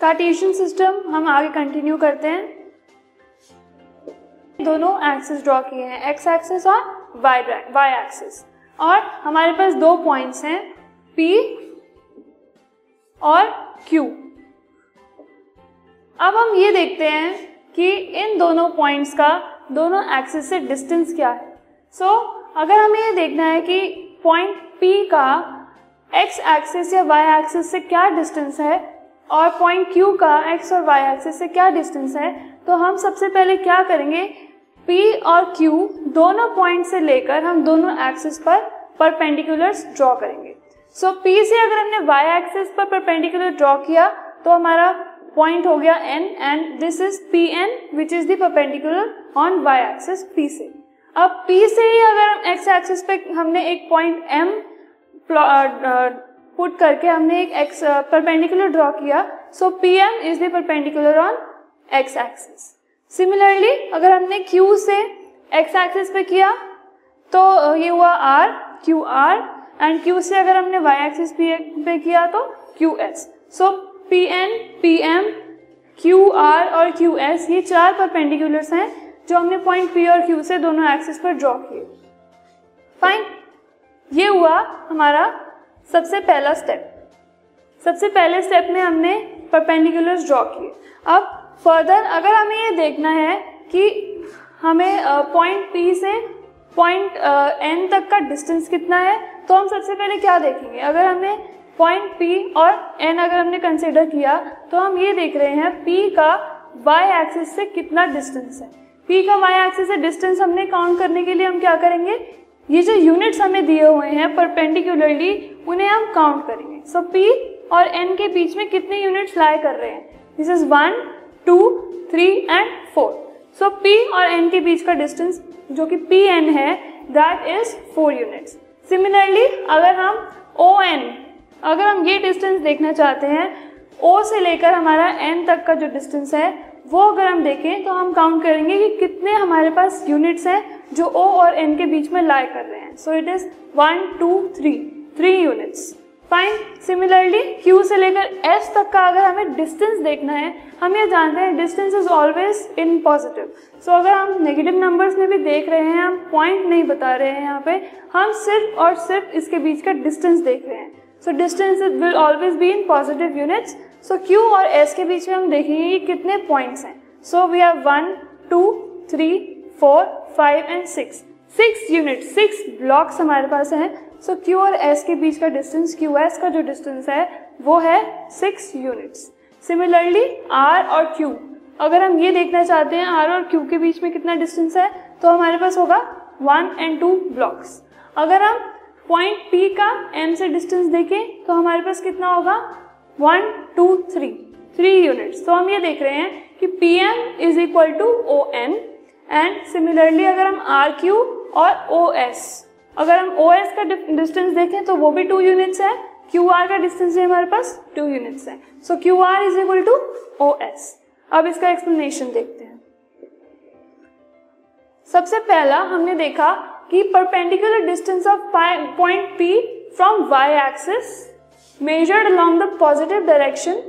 Cartesian system हम आगे continue करते हैं। दोनों एक्सिस ड्रॉ किए हैं। एक्स एक्सिस और वाई वाई एक्सिस और हमारे पास दो पॉइंट्स हैं P और Q अब हम ये देखते हैं कि इन दोनों पॉइंट्स का दोनों एक्सिस से डिस्टेंस क्या है। सो so, अगर हमें ये देखना है कि पॉइंट P का x एक्सिस या y एक्सिस से क्या डिस्टेंस है और पॉइंट Q का x और y एक्सिस से क्या डिस्टेंस है? तो हम सबसे पहले क्या करेंगे? P और Q दोनों पॉइंट से लेकर हम दोनों एक्सिस पर परपेंडिकुलर्स ड्रॉ करेंगे। सो so, P से अगर हमने y एक्सिस पर परपेंडिकुलर ड्रॉ किया तो हमारा पॉइंट हो गया n and this is P N which is the perpendicular on y axis P से। अब P से ही अगर हम x एक्सिस पे हमने एक पॉइंट m पुट करके हमने एक x परपेंडिकुलर ड्रॉ किया। So P M is the perpendicular on x axis similarly अगर हमने Q से x एक्सिस पे किया तो ये हुआ R Q R and Q से अगर हमने y एक्सिस पे किया तो Q S so P N P M Q R और क्यू एस ये चार परपेंडिकुलर्स हैं, जो हमने पॉइंट P और Q से दोनों एक्सिस पर ड्रॉ किए। फाइन ये हुआ हमारा सबसे पहला स्टेप सबसे पहले स्टेप में हमने परपेंडिकुलर्स ड्रॉ किए. अब फर्दर अगर हमें ये देखना है कि हमें पॉइंट uh, P से पॉइंट एन uh, तक का डिस्टेंस कितना है तो हम सबसे पहले क्या देखेंगे? अगर हमें पॉइंट पी और एन अगर हमने कंसिडर किया तो हम ये देख रहे हैं पी का वाई एक्सिस से कितना डिस्टेंस है. पी का वाई एक्सिस से डिस्टेंस हमने काउंट करने के लिए हम क्या करेंगे? ये जो यूनिट्स हमें दिए हुए हैं परपेंडिकुलरली उन्हें हम काउंट करेंगे। सो so, P और N के बीच में कितने यूनिट्स लाई कर रहे हैं? This is one two three and four so P और N के बीच का डिस्टेंस जो कि पी एन है that is four units similarly अगर हम ओ एन अगर हम ये डिस्टेंस देखना चाहते हैं ओ से लेकर हमारा एन तक का जो डिस्टेंस है, वो अगर हम देखें तो हम काउंट करेंगे कि कितने हमारे पास यूनिट्स हैं जो ओ और एन के बीच में लाई कर रहे हैं। So it is one two three three units fine similarly Q से लेकर S तक का अगर हमें डिस्टेंस देखना है, हम ये जानते हैं distance is always in positive so अगर हम नेगेटिव नंबर्स में भी देख रहे हैं, हम पॉइंट नहीं बता रहे हैं यहाँ पे, हम सिर्फ़ और सिर्फ़ इसके बीच का डिस्टेंस देख रहे हैं। So distance will always be in positive units so so, Q और S के बीच में हम देखेंगे कि कितने पॉइंट्स हैं। So we have one two three four five and six six unit six blocks हमारे पास हैं। सो so, Q और S के बीच का डिस्टेंस क्यू एस का जो डिस्टेंस है वो है सिक्स यूनिट्स सिमिलरली R और Q. अगर हम ये देखना चाहते हैं R और Q के बीच में कितना डिस्टेंस है तो हमारे पास होगा वन एंड टू ब्लॉक्स अगर हम पॉइंट P का M से डिस्टेंस देखें तो हमारे पास कितना होगा? One two three three units तो हम ये देख रहे हैं कि P M is equal to O N and similarly अगर हम आर क्यू और ओ एस अगर हम ओ एस का डिस्टेंस देखें तो वो भी टू यूनिट्स है। क्यू आर का डिस्टेंस भी हमारे पास टू यूनिट्स है। So Q R is equal to O S अब इसका एक्सप्लेनेशन देखते हैं। सबसे पहला हमने देखा कि perpendicular distance of point P from y axis measured along the positive direction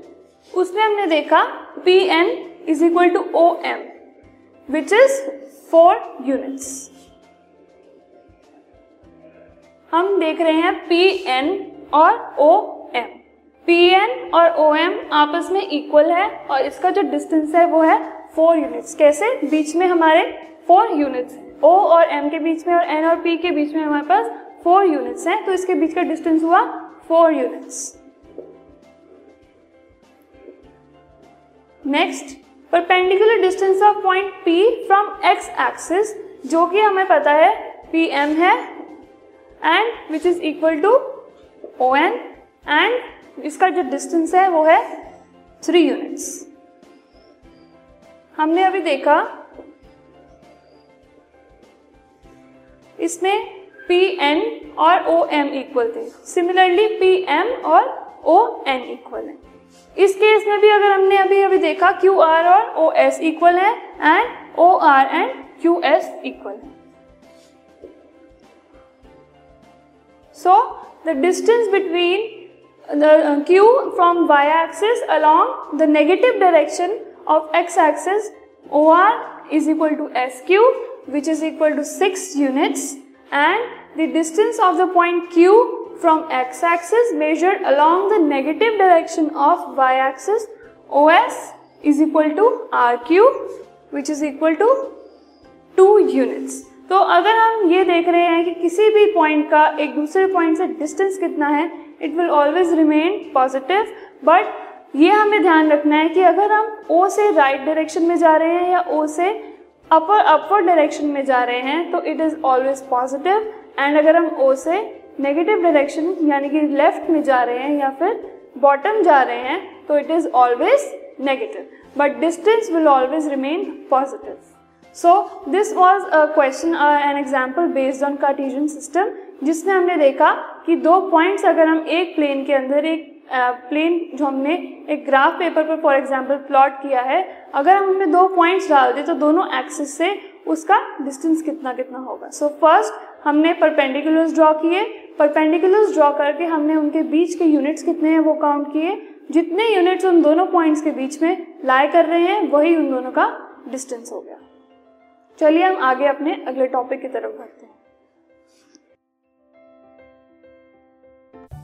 उसमें हमने देखा P N is equal to O M which is four units हम देख रहे हैं पी एन और ओ एम पी एन और ओ एम आपस में इक्वल है और इसका जो डिस्टेंस है वो है फोर यूनिट्स कैसे? बीच में हमारे फोर यूनिट्स ओ और एम के बीच में और एन और पी के बीच में हमारे पास फोर यूनिट्स हैं. तो इसके बीच का डिस्टेंस हुआ units next perpendicular distance of point P from x axis जो कि हमें पता है एम है and which is equal to O N and इसका जो डिस्टेंस है वो है थ्री यूनिट्स हमने अभी देखा, इसमें पी एन और ओ एम इक्वल थे। सिमिलरली पी एम और ओ एन इक्वल है। इस केस में भी अगर हमने अभी अभी देखा क्यू आर और ओ एस इक्वल है and O R and Q S equal है। So the distance between the Q from y axis along the negative direction of x axis O R is equal to S Q which is equal to six units and the distance of the point q from x axis measured along the negative direction of y axis os is equal to rq which is equal to 2 units तो अगर हम ये देख रहे हैं कि किसी भी पॉइंट का एक दूसरे पॉइंट से डिस्टेंस कितना है it will always remain positive but ये हमें ध्यान रखना है कि अगर हम ओ से राइट right डायरेक्शन में जा रहे हैं या ओ से अपर अपवर्ड डायरेक्शन में जा रहे हैं तो it is always positive and अगर हम ओ से नेगेटिव डायरेक्शन यानी कि लेफ़्ट में जा रहे हैं या फिर बॉटम जा रहे हैं तो it is always negative but distance will always remain positive so this was a question an example based on Cartesian system जिसमें हमने देखा कि दो पॉइंट्स अगर हम एक प्लेन के अंदर, एक प्लेन जो हमने एक ग्राफ पेपर पर फॉर एग्जांपल प्लॉट किया है अगर हम उनमें दो पॉइंट्स डाल दें तो दोनों एक्सिस से उसका डिस्टेंस कितना कितना होगा। सो so, फ़र्स्ट हमने परपेंडिकुलर्स ड्रॉ किए। परपेंडिकुलर्स ड्रॉ करके हमने उनके बीच के यूनिट्स कितने हैं वो काउंट किए। जितने यूनिट्स उन दोनों पॉइंट्स के बीच में लाए कर रहे हैं वही उन दोनों का डिस्टेंस हो गया। चलिए हम आगे अपने अगले टॉपिक की तरफ़ बढ़ते हैं।